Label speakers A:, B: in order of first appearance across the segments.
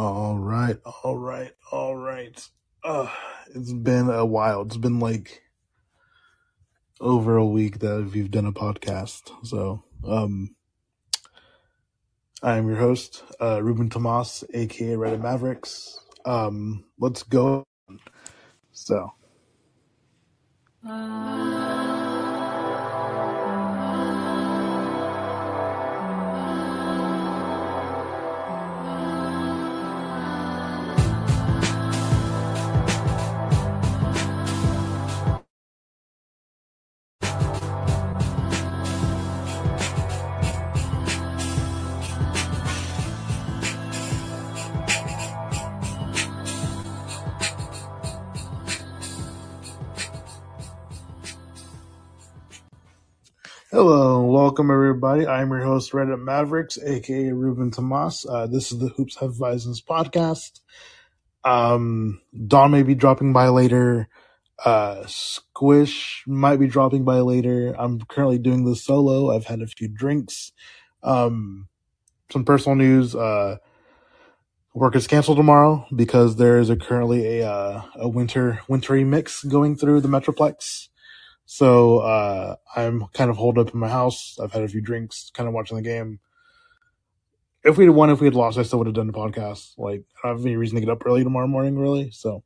A: All right, all right, all right. Uh, it's been a while. It's been like over a week that we've done a podcast. So, um, I am your host, uh, Ruben Tomas, aka Reddit Mavericks. Um, let's go. So, hello, welcome everybody. I'm your host, Reddit Mavericks, aka Ruben Tomas. Uh, this is the Hoops Have podcast. Um, Don may be dropping by later. Uh, Squish might be dropping by later. I'm currently doing this solo. I've had a few drinks. Um, some personal news. Uh, work is canceled tomorrow because there is a currently a uh, a winter wintry mix going through the Metroplex. So uh, I'm kind of holed up in my house. I've had a few drinks, kind of watching the game. If we had won, if we had lost, I still would have done the podcast. Like I don't have any reason to get up early tomorrow morning, really. So,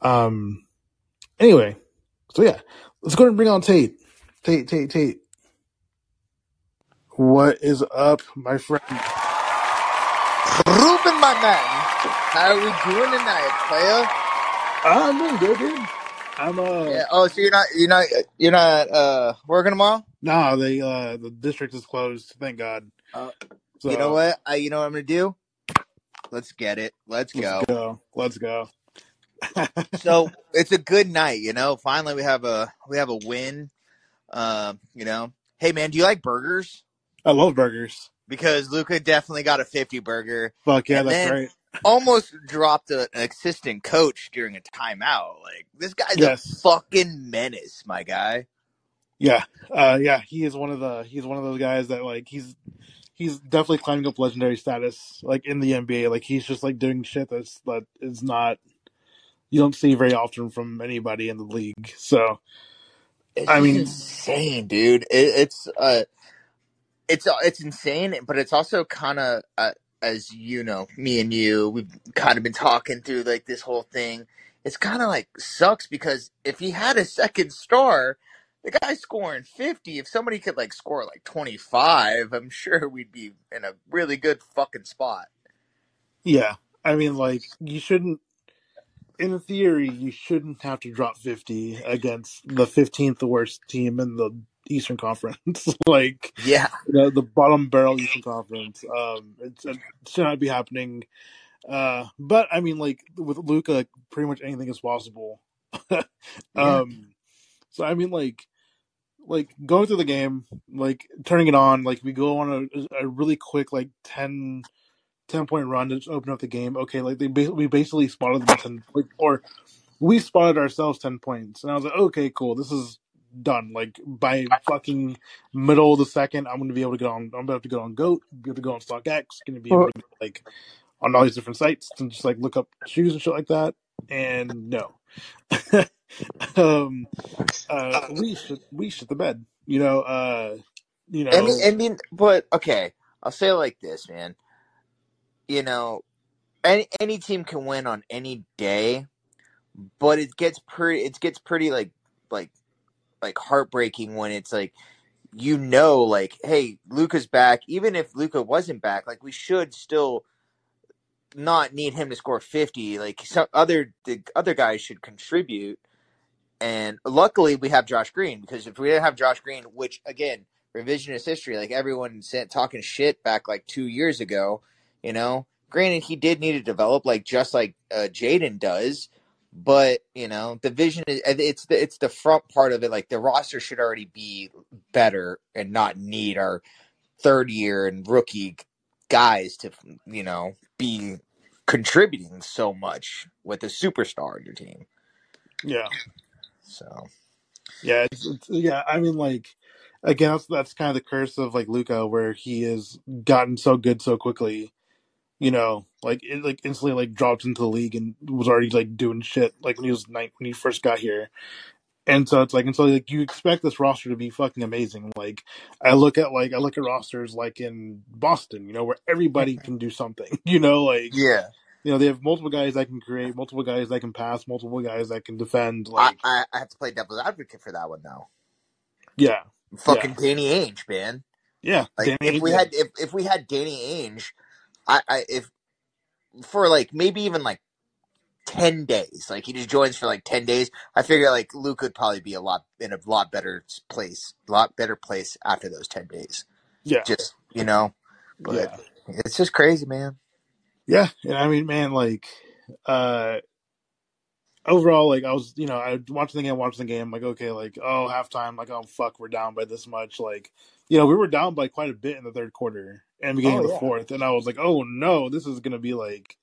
A: um, anyway, so yeah, let's go ahead and bring on Tate. Tate, Tate, Tate. What is up, my friend?
B: Ruben, my man, how are we doing tonight, player?
A: I'm doing good, dude. I'm uh,
B: Yeah. Oh, so you're not, you're not, you're not uh working tomorrow?
A: nah, they uh, the district is closed. Thank God.
B: Uh,
A: So
B: you know what? I, you know what I'm gonna do? Let's get it. Let's
A: let's
B: go.
A: go. Let's go.
B: So it's a good night, you know. Finally, we have a we have a win. Um, you know. Hey, man, do you like burgers?
A: I love burgers.
B: Because Luka definitely got a 50 burger.
A: Fuck yeah,
B: And
A: that's
B: then-
A: right.
B: Almost dropped a, an assistant coach during a timeout. Like this guy's
A: Yes.
B: a fucking menace, my guy.
A: Yeah, uh, yeah, he is one of the he's one of those guys that like he's he's definitely climbing up legendary status like in the NBA. Like he's just like doing shit that's that is not you don't see very often from anybody in the league. So
B: It's
A: I mean-
B: insane, dude. It, it's uh, it's uh, it's insane, but it's also kind of uh, as you know, me and you, we've kind of been talking through like this whole thing. It's kind of like sucks because if he had a second star, the guy's scoring fifty. If somebody could like score like twenty five, I'm sure we'd be in a really good fucking spot.
A: yeah, I mean like you shouldn't. In theory, you shouldn't have to drop fifty against the fifteenth worst team in the Eastern Conference. like
B: Yeah,
A: the the bottom barrel Eastern Conference. Um, it's, it should not be happening. Uh, but I mean, like with Luka, like, pretty much anything is possible. um, so I mean, like, like going through the game, like turning it on, like we go on a, a really quick like 10, 10 point run to just open up the game. Okay, like they ba- we basically spotted them ten, like, or we spotted ourselves ten points, and I was like, okay, cool, this is done. Like by fucking middle of the second, I'm gonna be able to get on. I'm about to go on Goat, be able to go on StockX, gonna be able to like on all these different sites and just like look up shoes and shit like that. And no, um, uh, we should we should the bed. You know, uh, you know,
B: I mean, I mean, but okay, I'll say it like this, man. You know, any any team can win on any day, but it gets pretty. It gets pretty like like like heartbreaking when it's like you know, like, hey, Luka's back. Even if Luka wasn't back, like we should still not need him to score fifty. Like some other the other guys should contribute. And luckily, we have Josh Green because if we didn't have Josh Green, which again, revisionist history, like everyone said, talking shit back like two years ago, you know. Granted, he did need to develop, like just like uh, Jaden does, but you know, the vision is it's the it's the front part of it. Like the roster should already be better and not need our third year and rookie guys to you know be contributing so much with a superstar on your team.
A: yeah,
B: So
A: yeah, it's, it's, yeah. I mean, like again, that's, that's kind of the curse of like Luka, where he has gotten so good so quickly. You know, like it like instantly like dropped into the league and was already like doing shit like when he was nine when he first got here. And so it's like and so like you expect this roster to be fucking amazing. Like I look at like I look at rosters like in Boston, you know, where everybody mm-hmm. can do something. You know, like
B: Yeah,
A: you know, they have multiple guys that can create, multiple guys that can pass, multiple guys that can defend. Like
B: I I have to play devil's advocate for that one though.
A: yeah.
B: Fucking Danny Ainge, man.
A: Yeah.
B: Like
A: Danny
B: if we
A: Ainge-
B: had if, if we had Danny Ainge, I, I if for like maybe even like ten days, like he just joins for like ten days, I figure like Luke could probably be a lot in a lot better place, a lot better place after those ten days.
A: yeah.
B: Just you know, but
A: Yeah.
B: it's just crazy, man.
A: Yeah, and I mean, man, like, uh, overall, like, I was, you know, I watching the game, watching the game, like, okay, like, oh, halftime, like, oh, fuck, we're down by this much, like, you know, we were down by quite a bit in the third quarter and beginning
B: Oh,
A: of the
B: yeah.
A: fourth, and I was like, oh no, this is gonna be like,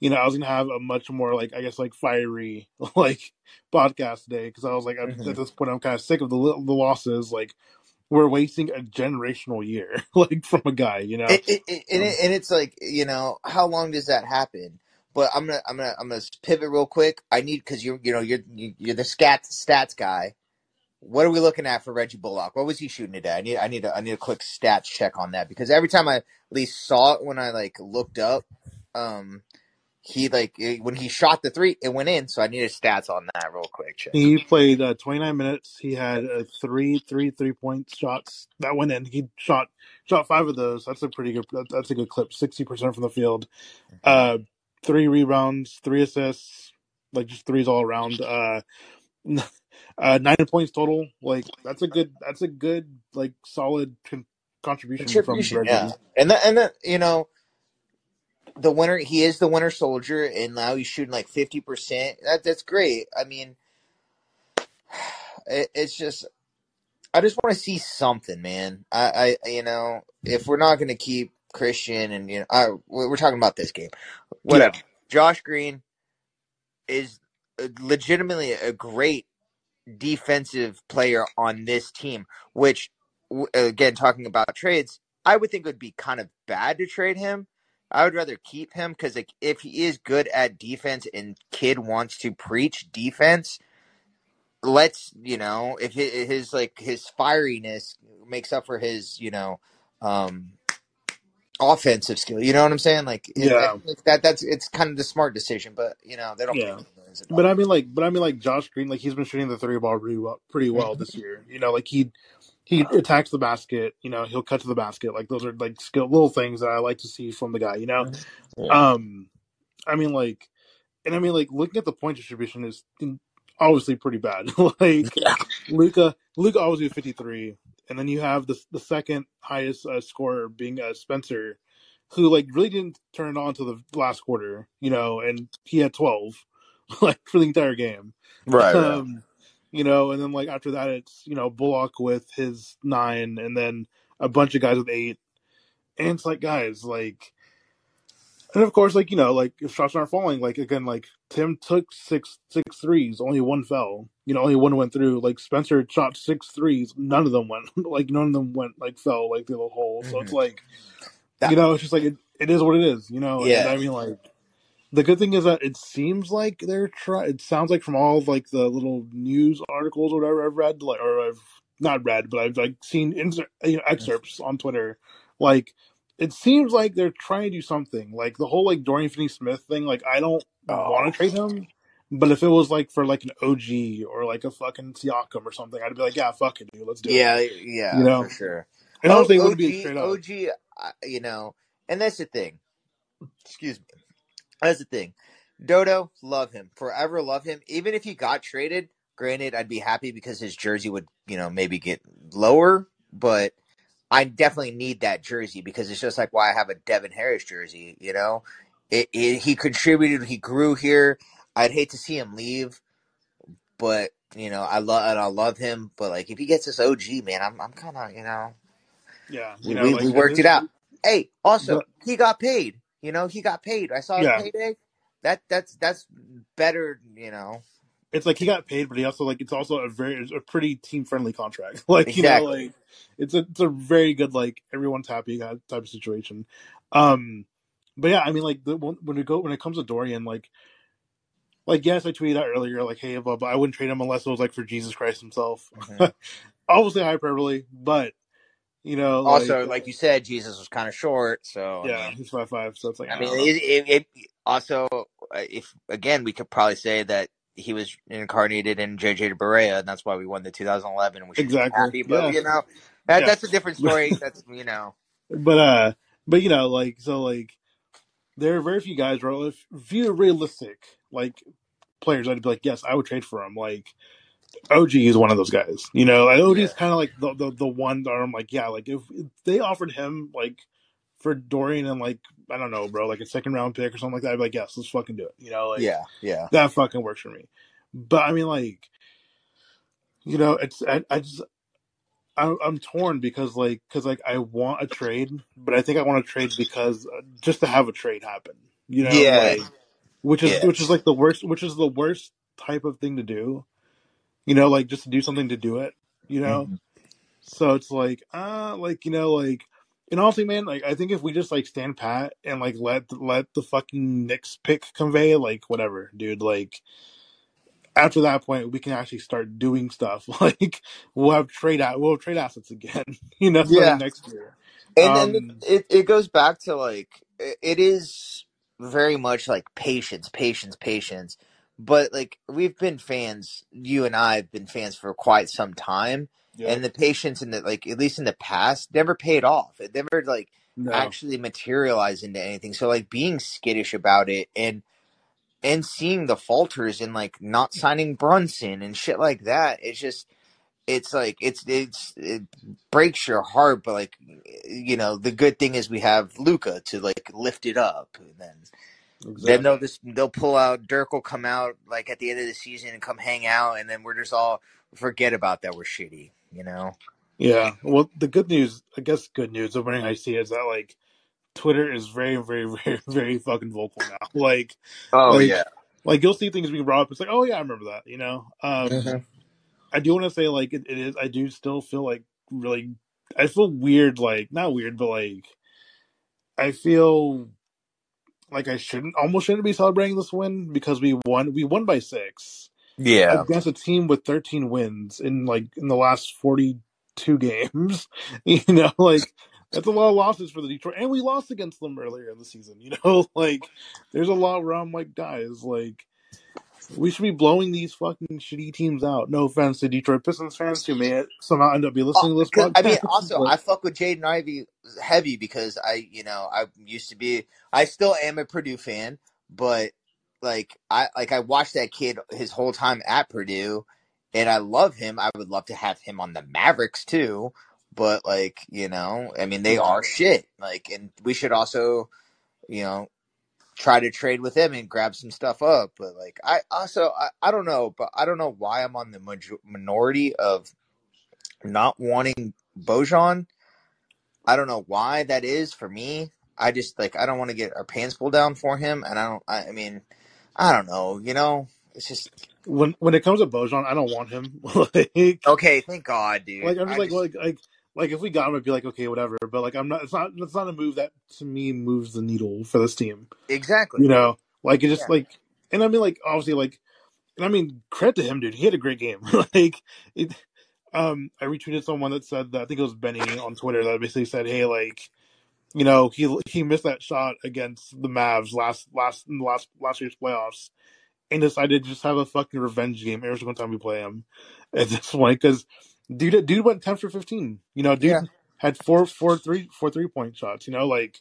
A: you know, I was gonna have a much more like, I guess, like, fiery, like, podcast day because I was like, I'm,
B: Mhm.
A: at this point, I'm kind of sick of the the losses, like. We're wasting a generational year, like from a guy, you know.
B: It, it, it, and, and it's like you know how long does that happen? But I'm gonna I'm gonna I'm gonna pivot real quick. I need because you're you know you're you- you're the stats stats guy. What are we looking at for Reggie Bullock? What was he shooting today? I need I need a, I need a quick stats check on that because every time I at least saw it when I like looked up, um, he like when he shot the three, it went in. So I needed stats on that real quick. Check.
A: He played uh, 29 minutes. He had uh, three, three, three point shots that went in. He shot shot five of those. That's a pretty good. that- That's a good clip. 60 percent from the field. Uh, three rebounds, three assists, like just threes all around. Uh, uh, nine points total. Like that's a good. That's a good like solid con- contribution,
B: Contribution,
A: from
B: yeah, and that, and that, you know, the winner, he is the winner soldier, and now he's shooting like fifty percent. That that's great. I mean, it, it's just, I just want to see something, man. I, I, you know, if we're not going to keep Christian, and you know, I, we're talking about this game, whatever. Josh Green is legitimately a great defensive player on this team, which again talking about trades, I would think it would be kind of bad to trade him. I would rather keep him because like if he is good at defense and Kidd wants to preach defense, let's you know if his, his like his fieriness makes up for his you know um offensive skill. You know what I'm saying? Like
A: Yeah.
B: that that's it's kind of the smart decision, but you know they don't.
A: Yeah. But I mean, like, but I mean, like Josh Green, like he's been shooting the three ball pretty well, pretty well this year. You know, like he he attacks the basket. You know, he'll cut to the basket. Like those are like skill little things that I like to see from the guy. You know,
B: Yeah.
A: um, I mean, like, and I mean, like looking at the point distribution is obviously pretty bad. like
B: Yeah.
A: Luka, Luka always do fifty three, and then you have the the second highest uh, scorer being uh, Spencer, who like really didn't turn it on to the last quarter. You know, and he had twelve, like for the entire game.
B: Right, right.
A: Um, you know, and then like after that, it's you know Bullock with his nine, and then a bunch of guys with eight, and it's like guys like, and of course like you know like if shots aren't falling, like again like Tim took six six threes, only one fell, you know, only one went through. Like Spencer shot six threes, none of them went, like none of them went like fell like through the hole. So it's
B: Mhm.
A: like,
B: That-
A: you know, it's just like it, it is what it is, you know.
B: Yeah.
A: And I mean like. The good thing is that it seems like they're trying. It sounds like from all of, like the little news articles or whatever I've read, like or I've not read, but I've like seen insert, you know, excerpts on Twitter. Like it seems like they're trying to do something. Like the whole like Dorian Finney-Smith thing. Like I don't
B: Oh.
A: want to trade him, oh. but if it was like for like an OG or like a fucking Siakam or something, I'd be like, yeah, fuck it, dude, let's do it.
B: Yeah, yeah,
A: You know?
B: for sure.
A: And I don't think it would be straight up.
B: OG, you know, and that's the thing. Excuse me. That's the thing. Dodo, love him. Forever love him. Even if he got traded, granted, I'd be happy because his jersey would, you know, maybe get lower, but I definitely need that jersey because it's just like why I have a Devin Harris jersey, you know? It, it, he contributed, he grew here. I'd hate to see him leave, but you know, I love and I love him, but like if he gets this OG, man, I'm I'm kind of, you know,
A: Yeah,
B: we,
A: know,
B: we,
A: like
B: we worked it out. Hey, also
A: But-
B: he got paid. You know, he got paid. I saw
A: Yeah.
B: payday. That that's that's better. You know,
A: it's like he got paid, but he also like it's also a very a pretty team friendly contract. like you know, like it's a it's a very good like everyone's happy type of situation. Um, but yeah, I mean, like the, when we go when it comes to Dorian, like, like yes, I tweeted out earlier, like, hey, blah, I wouldn't trade him unless it was like for Jesus Christ himself. Mm-hmm. Obviously hyperbole, but you know,
B: also like, like you said, Jesus was kind of short, so
A: yeah, I mean, he's five five, so it's like
B: I, I mean, it, it, it, also uh, if again we could probably say that he was incarnated in JJ Barea, and that's why we won the 2011. We should exactly. happy, but yeah. you know, that, yeah. that's a different story. that's you know,
A: but uh, but you know, like so, like there are very few guys. If, if you're realistic, like players, I'd be like, yes, I would trade for him. Like OG is one of those guys. You know, like, OG is yeah. kind of like the, the the one that I'm like, yeah, like if, if they offered him like for Dorian and like I don't know, bro, like a second round pick or something like that, I'd be like, yes, let's fucking do it. You know, like
B: yeah, yeah,
A: that fucking works for me. But I mean, like, you know, it's I, I just I, I'm torn because like because like I want a trade, but I think I want a trade because uh, just to have a trade happen. You know,
B: yeah,
A: like, which is which is like the worst, which is the worst type of thing to do. You know, like just to do something to do it. You know, mm-hmm. so it's like uh like you know like and honestly, man, like I think if we just like stand pat and like let let the fucking Knicks pick convey, like whatever, dude. Like after that point, we can actually start doing stuff. Like we'll have trade out, we'll have trade assets again. You know, yeah. next year.
B: And um, then it it goes back to like it is very much like patience, patience, patience. But like we've been fans, you and I have been fans for quite some time Yep. And the patience in the like at least in the past never paid off. It never like no. actually materialized into anything. So like being skittish about it and and seeing the falters and like not signing Brunson and shit like that, it's just it's like it's it's it breaks your heart, but like you know the good thing is we have Luka to like lift it up, and then exactly. then they'll just they'll pull out Dirk will come out like at the end of the season and come hang out, and then we're just all forget about that we're shitty you know?
A: Yeah. Well, the good news, I guess, good news of winning I see is that like Twitter is very, very, very, very fucking vocal now. Like,
B: oh
A: like,
B: yeah,
A: like you'll see things being brought up. It's like, oh yeah, I remember that. You know. Um, mm-hmm. I do want to say like it, it is. I do still feel like really. I feel weird, like not weird, but like I feel like I shouldn't almost shouldn't be celebrating this win because we won. We won by six
B: yeah
A: against a team with 13 wins in like in the last 42 games you know like that's a lot of losses for the detroit and we lost against them earlier in the season you know like there's a lot where i'm like guys like we should be blowing these fucking shitty teams out. No offense to Detroit Pistons fans who may somehow end up be listening to this podcast.
B: I mean, also. I fuck with Jaden Ivey heavy because I, you know, I used to be, I still am a Purdue fan, but like I like I watched that kid his whole time at Purdue, and I love him. I would love to have him on the Mavericks too, but like you know, I mean, they are shit. Like, and we should also, you know, try to trade with him and grab some stuff up. But like, I also I, I don't know, but I don't know why I'm on the major- minority of not wanting Bojan. I don't know why that is for me. I just like I don't want to get our pants pulled down for him, and I don't. I, I mean, I don't know. You know, it's just
A: when when it comes to Bojan, I don't want him. like,
B: okay, thank God, dude.
A: Like I'm just like, just... like like like if we got him, I'd be like, okay, whatever. But like I'm not. It's not. It's not a move that to me moves the needle for this team.
B: Exactly.
A: You know, like it just yeah. like, and I mean, like obviously, like, and I mean, credit to him, dude. He had a great game. like it. Um, I retweeted someone that said that I think it was Benny on Twitter that basically said, "Hey, like, you know, he he missed that shot against the Mavs last last in the last last year's playoffs, and decided to just have a fucking revenge game every single time we play him at this point because dude dude went ten for fifteen. You know, dude yeah. had four four three four three point shots. You know, like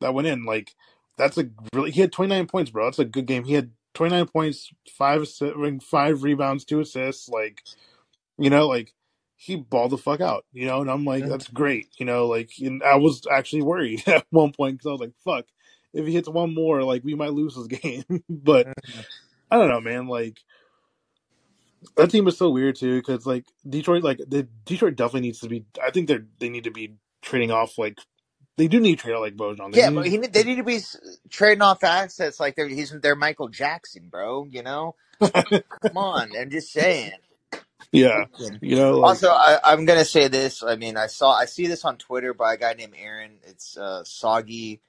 A: that went in. Like that's a really he had twenty nine points, bro. That's a good game. He had twenty nine points, five five rebounds, two assists. Like you know, like he balled the fuck out, you know, and I'm like, that's great, you know, like, and I was actually worried at one point because I was like, fuck, if he hits one more, like, we might lose this game. but. I don't know, man, like, that team is so weird too because like Detroit, like the Detroit definitely needs to be. I think they're they need to be trading off like they do need to trade like Bojan.
B: They yeah, need, but he, they need to be trading off assets like they're he's they're Michael Jackson, bro. You know, come on, I'm just saying.
A: Yeah, you know.
B: Like, also, I, am gonna say this. I mean, I saw I see this on Twitter by a guy named Aaron. It's uh, Soggy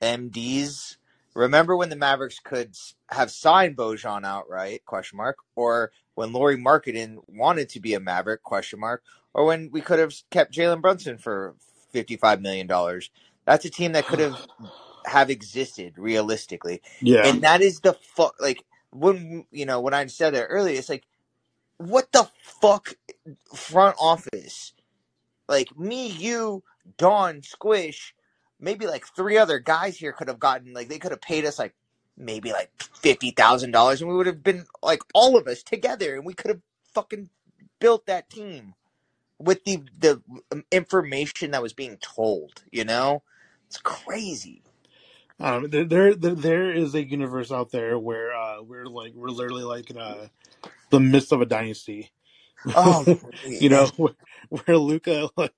B: MDs. Remember when the Mavericks could s- have signed Bojan outright? Question mark. Or when Lauri Markkanen wanted to be a Maverick? Question mark. Or when we could have kept Jalen Brunson for fifty-five million dollars. That's a team that could have have existed realistically,
A: Yeah.
B: and that is the fuck. Like when you know when I said it earlier, it's like what the fuck front office like me you Don, Squish maybe like three other guys here could have gotten like they could have paid us like maybe like fifty thousand dollars and we would have been like all of us together and we could have fucking built that team with the the um, information that was being told you know? It's crazy.
A: Um, there, there, there is a universe out there where uh, we're like we're literally like in uh, the midst of a dynasty.
B: oh
A: you know, where, where Luka like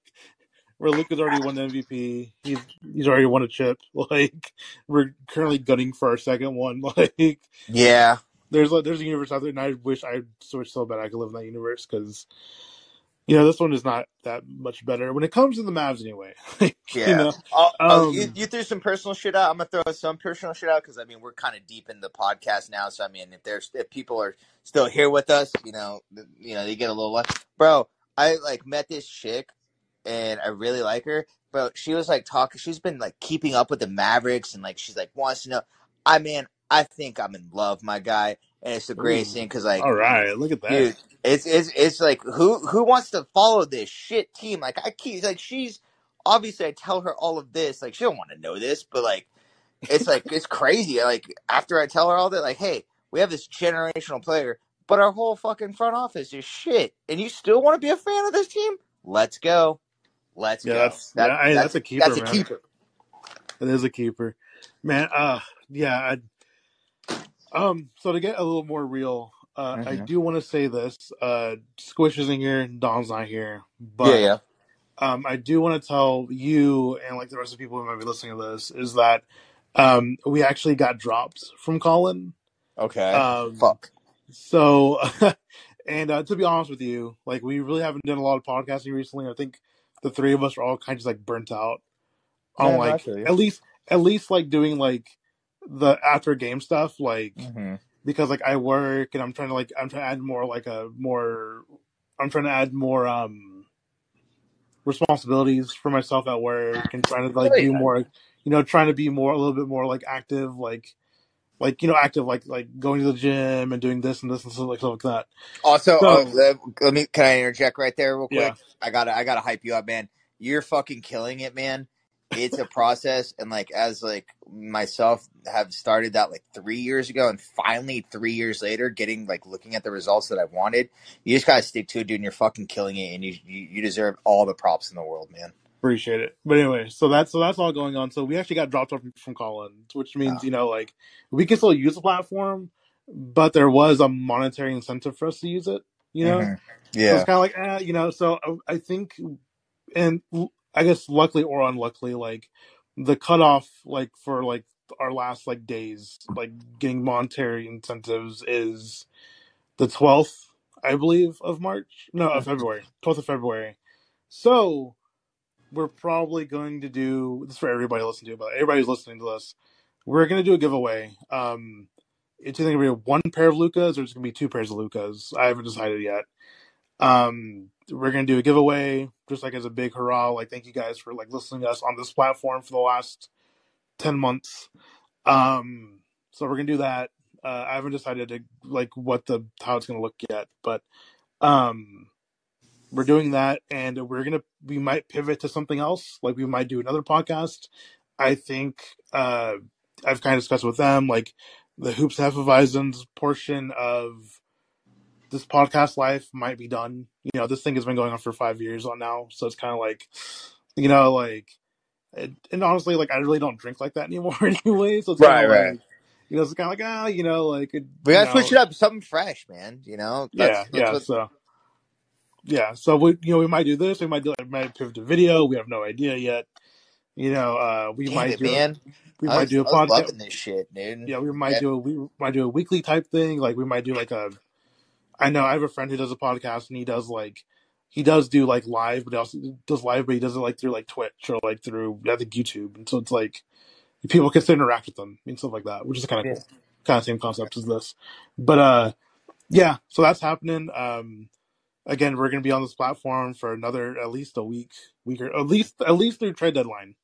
A: where Luka's already won the MVP. He's he's already won a chip. Like we're currently gunning for our second one. Like
B: yeah
A: there's like there's a universe out there, and I wish I switched so bad I could live in that universe because you know this one is not that much better when it comes to the Mavs anyway. like,
B: Yeah.
A: you know,
B: Oh, oh you,
A: um,
B: you threw some personal shit out. I'm gonna throw some personal shit out because I mean we're kind of deep in the podcast now. So I mean, if there's if people are still here with us, you know, you know, they get a little less. Bro, I like met this chick, and I really like her. But she was like talking. She's been like keeping up with the Mavericks, and like she's like wants to know. I mean, I think I'm in love, my guy, and it's a great
A: ooh,
B: thing because like
A: all right, look at that.
B: dude it's it's it's like who who wants to follow this shit team like i keep like she's obviously i tell her all of this like she don't want to know this but like it's like it's crazy like after i tell her all that like hey we have this generational player but our whole fucking front office is shit and you still want to be a fan of this team let's go let's
A: Yeah,
B: go
A: that's
B: that,
A: yeah, hey,
B: that's
A: that's a keeper,
B: that's a
A: man.
B: keeper
A: It is a keeper, man. Uh, yeah. I, um, so to get a little more real, uh, I
B: Mhm.
A: do want to say this. Uh, Squish isn't here, Don's not here,
B: yeah
A: but
B: yeah
A: um, I do want to tell you and like the rest of the people who might be listening to this is that um, we actually got dropped from Callin.
B: okay
A: Um,
B: fuck
A: so, and uh, to be honest with you, like we really haven't done a lot of podcasting recently. I think the three of us are all kind of like burnt out. On
B: yeah.
A: like at least at least like doing like the after game stuff like
B: hmm
A: because like I work and I'm trying to like I'm trying to add more like a more I'm trying to add more um responsibilities for myself at work and trying to like
B: oh
A: do more you know trying to be more a little bit more like active like like you know active like like going to the gym and doing this and this and stuff like stuff like that
B: Also, uh,
A: so
B: let, let me can I interject right there real
A: yeah
B: quick? I gotta I gotta hype you up, man. You're fucking killing it, man. It's a process, and like as like myself have started that like three years ago, and finally three years later, getting like looking at the results that I wanted. You just gotta stick to it, dude. And you're fucking killing it, and you you, you deserve all the props in the world, man.
A: Appreciate it but anyway so that's so that's all going on so we actually got dropped off from, from Collins which means
B: Oh.
A: you know like we can still use the platform but there was a monetary incentive for us to use it you know
B: Mhm.
A: So
B: Yeah.
A: it's kind of like, eh, you know. So I I think, and I guess luckily or unluckily, like the cutoff, like for like our last like days, like getting monetary incentives is the twelfth, I believe, of March. No, of February, twelfth of February. So we're probably going to do this for everybody listening to, but everybody who's listening to this, we're going to do a giveaway. Um, it's either going to be one pair of Lukas or it's going to be two pairs of Lukas. I haven't decided yet. Um, we're gonna do a giveaway, just like as a big hurrah. Like, thank you guys for like listening to us on this platform for the last ten months. Um, so we're gonna do that. Uh, I haven't decided to like what the how it's gonna look yet, but um, we're doing that, and we're gonna we might pivot to something else. Like, we might do another podcast. I think uh, I've kind of discussed with them like the hoops half Hefeweizens portion of this podcast life might be done. You know, this thing has been going on for five years on now, so it's kind of like, you know, like, it, and honestly, like I really don't drink like that anymore anyway. So it's kind
B: Right,
A: of
B: right.
A: like, you know, it's kind of like ah, you know, like it,
B: We gotta switch
A: know,
B: it up, something fresh, man. You know, that's
A: yeah,
B: that's
A: yeah.
B: what.
A: So yeah, so we, you know, we might do this. We might do, we might pivot to video. We have no idea yet. You know, uh, we
B: Damn
A: might
B: it,
A: do, a,
B: man.
A: we
B: I
A: might
B: was
A: do a
B: I was
A: podcast.
B: loving this shit, dude.
A: Yeah, we might
B: Yeah.
A: do a we might do a weekly type thing. Like we might do like a. I know I have a friend who does a podcast and he does like he does do like live, but he also does live, but he does it like through like Twitch or like through I think YouTube. And so it's like people can still interact with them and stuff like that, which is kind of
B: Yeah.
A: cool. Kind of same concept as this, but uh, yeah. So that's happening. Um, again, we're gonna be on this platform for another at least a week, week or at least at least through trade deadline.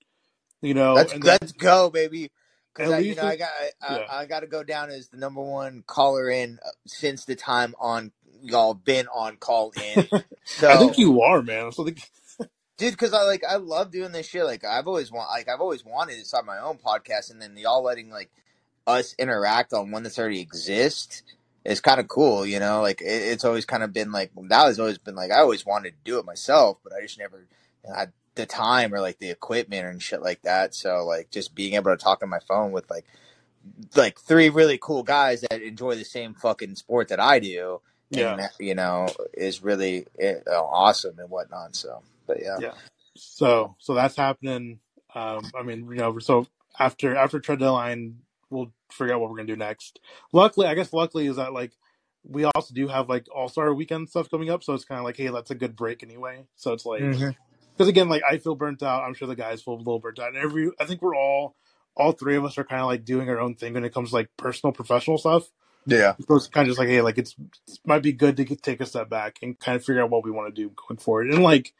A: You know,
B: Let's
A: then
B: let's go, baby. Because
A: at
B: I, you know, I got I,
A: yeah.
B: I, got to go down as the number one caller in uh, since the time on y'all been on call in. So
A: I think you are, man. So I think
B: dude because i like i love doing this shit like i've always want like i've always wanted to start my own podcast and then y'all letting like us interact on one that's already exists is kind of cool you know like it, it's always kind of been like that has always been like i always wanted to do it myself but i just never had the time or like the equipment and shit like that so like just being able to talk on my phone with like like three really cool guys that enjoy the same fucking sport that i do
A: yeah.
B: and you know is really eh, awesome and whatnot so but yeah
A: Yeah. So so that's happening. Um, I mean, you know, so after after trade deadline, we'll figure out what we're gonna do next. Luckily, I guess luckily is that like we also do have like All Star Weekend stuff coming up, so it's kind of like, hey, that's a good break anyway. So it's like
B: mm-hmm.
A: because again, like I feel burnt out. I'm sure the guys feel a little burnt out. And every I think we're all all three of us are kind of like doing our own thing when it comes to like personal professional stuff.
B: Yeah.
A: So it's kind of just like, hey, like it's it might be good to get, take a step back and kind of figure out what we want to do going forward. And like,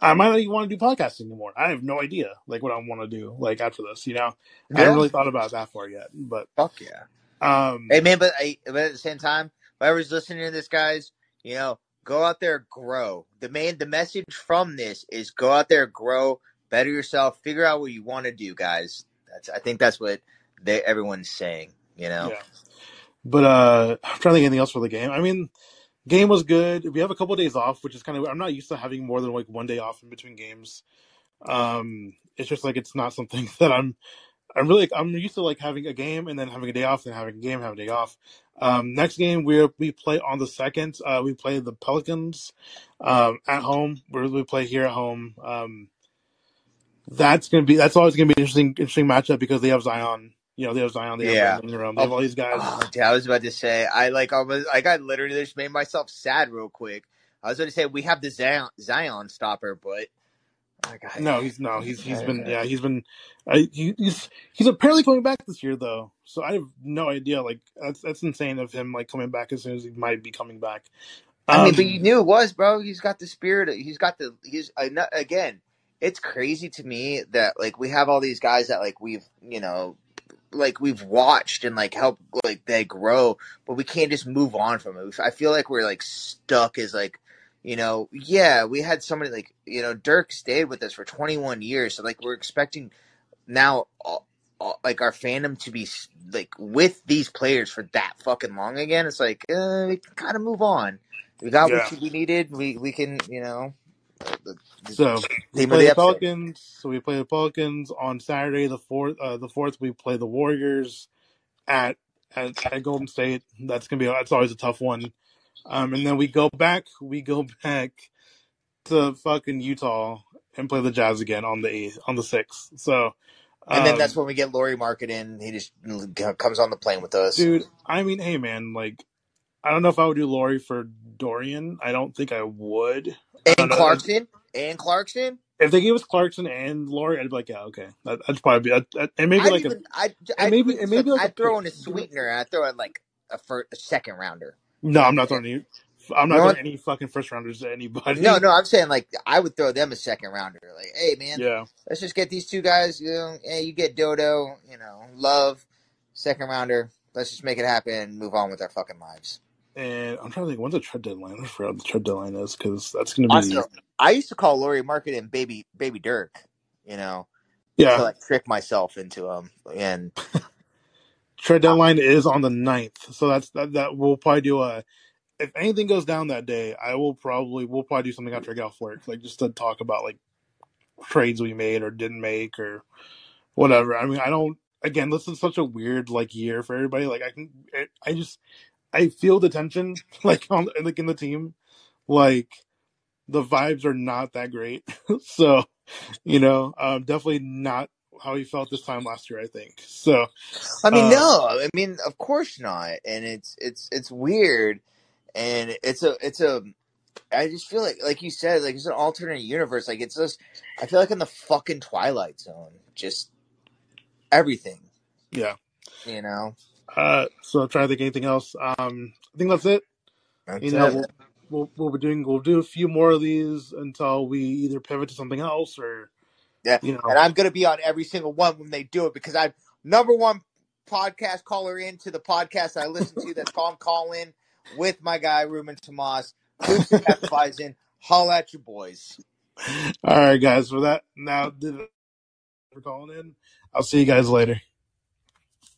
A: I might not even want to do podcasting anymore. I have no idea like what I want to do like after this. You know, I haven't really thought about that far yet. But
B: Fuck yeah.
A: um,
B: Hey man, but, I, but at the same time, whoever's listening to this, guys, you know, go out there, grow. The main, the message from this is go out there, grow, better yourself, figure out what you want to do, guys. That's I think that's what they everyone's saying. You know.
A: yeah. But uh, I'm trying to think anything else for the game. I mean, game was good. We have a couple of days off, which is kind of I'm not used to having more than like one day off in between games. Um, it's just like it's not something that I'm. I'm really I'm used to like having a game and then having a day off, then having a game, having a day off. Um, next game we we play on the second. Uh, we play the Pelicans um, at home. Where we play here at home. Um, that's gonna be that's always gonna be an interesting interesting matchup because they have Zion. You know have Zion. They
B: Yeah.
A: Ingram. They have all these guys.
B: Oh, dude, I was about to say, I like almost, like I literally just made myself sad real quick. I was going to say we have the Zion, Zion stopper, but
A: No, he's no, he's he's been yeah, he's been I, he, he's he's apparently coming back this year though. So I have no idea. Like that's that's insane of him like coming back as soon as he might be coming back.
B: I mean,
A: Um,
B: but you knew it was, bro. He's got the spirit. He's got the. He's again. It's crazy to me that like we have all these guys that like we've you know like we've watched and like help like they grow, but we can't just move on from it. I feel like we're like stuck as like you know yeah we had somebody like you know Dirk stayed with us for 21 years, so like we're expecting now. Uh, uh, like our fandom to be like with these players for that fucking long again, it's like uh, we can kind of move on. We got
A: Yeah.
B: what we needed. We we can you know. The- the
A: so we
B: team of
A: play
B: the
A: the
B: episode.
A: Pelicans. So we play the Pelicans on Saturday the fourth. Uh, the fourth we play the Warriors at at, at Golden State. That's gonna be that's always a tough one. Um, and then we go back. We go back to fucking Utah and play the Jazz again on the eighth on the sixth. So.
B: And then
A: um,
B: that's when we get Laurie Market in. He just comes on the plane with us.
A: dude. I mean, hey, man, like, I don't know if I would do Lauri for Dorian. I don't think I would. I
B: and
A: know.
B: Clarkson. And Clarkson.
A: If they gave us Clarkson and Lauri, I'd be like, yeah, okay, that, that'd probably be, I'd, and maybe
B: I'd
A: like
B: even,
A: a
B: I'd,
A: and
B: I'd,
A: maybe- and maybe like a
B: I'd throw in a sweetener. I'd throw in like a, fir- a second rounder.
A: no. I'm not throwing any. I'm not throwing any fucking first rounders to anybody.
B: No, no, I'm saying like I would throw them a second rounder. Like, hey man,
A: Yeah,
B: let's just get these two guys. You know, hey, you get Dodo. You know, Love, second rounder. Let's just make it happen and move on with our fucking lives.
A: And I'm trying to think when's the trade deadline. I forgot the trade deadline is because that's gonna be
B: Also, I used to call Lauri Markkanen Baby Baby Dirk. You know,
A: yeah.
B: to like trick myself into him. And
A: Trade deadline is on the 9th. so that's that. That we'll probably do a. If anything goes down that day, I will probably we'll probably do something after off work, like just to talk about like trades we made or didn't make or whatever. I mean, I don't. Again, this is such a weird like year for everybody. Like I can, I just I feel the tension like on like in the team, like the vibes are not that great. so you know, um, definitely not how he felt this time last year. I think so.
B: I mean,
A: Uh,
B: no, I mean, of course not. And it's it's it's weird, and it's a it's a. I just feel like, like you said, like it's an alternate universe. Like it's just, I feel like in the fucking Twilight Zone. Just everything.
A: Yeah.
B: You know.
A: Uh, so I'm trying to think anything else. Um, I think that's it.
B: That's
A: you know,
B: it.
A: we'll, we'll doing we'll do a few more of these until we either pivot to something else or
B: Yeah,
A: you know.
B: and I'm gonna be on every single one when they do it because I'm number one podcast caller into the podcast I listen to. That's Tom Collin with my guy Ruben Tomas. And Hefeweizen. Holla at you boys.
A: All right, guys. For that, now for calling in. I'll see you guys later.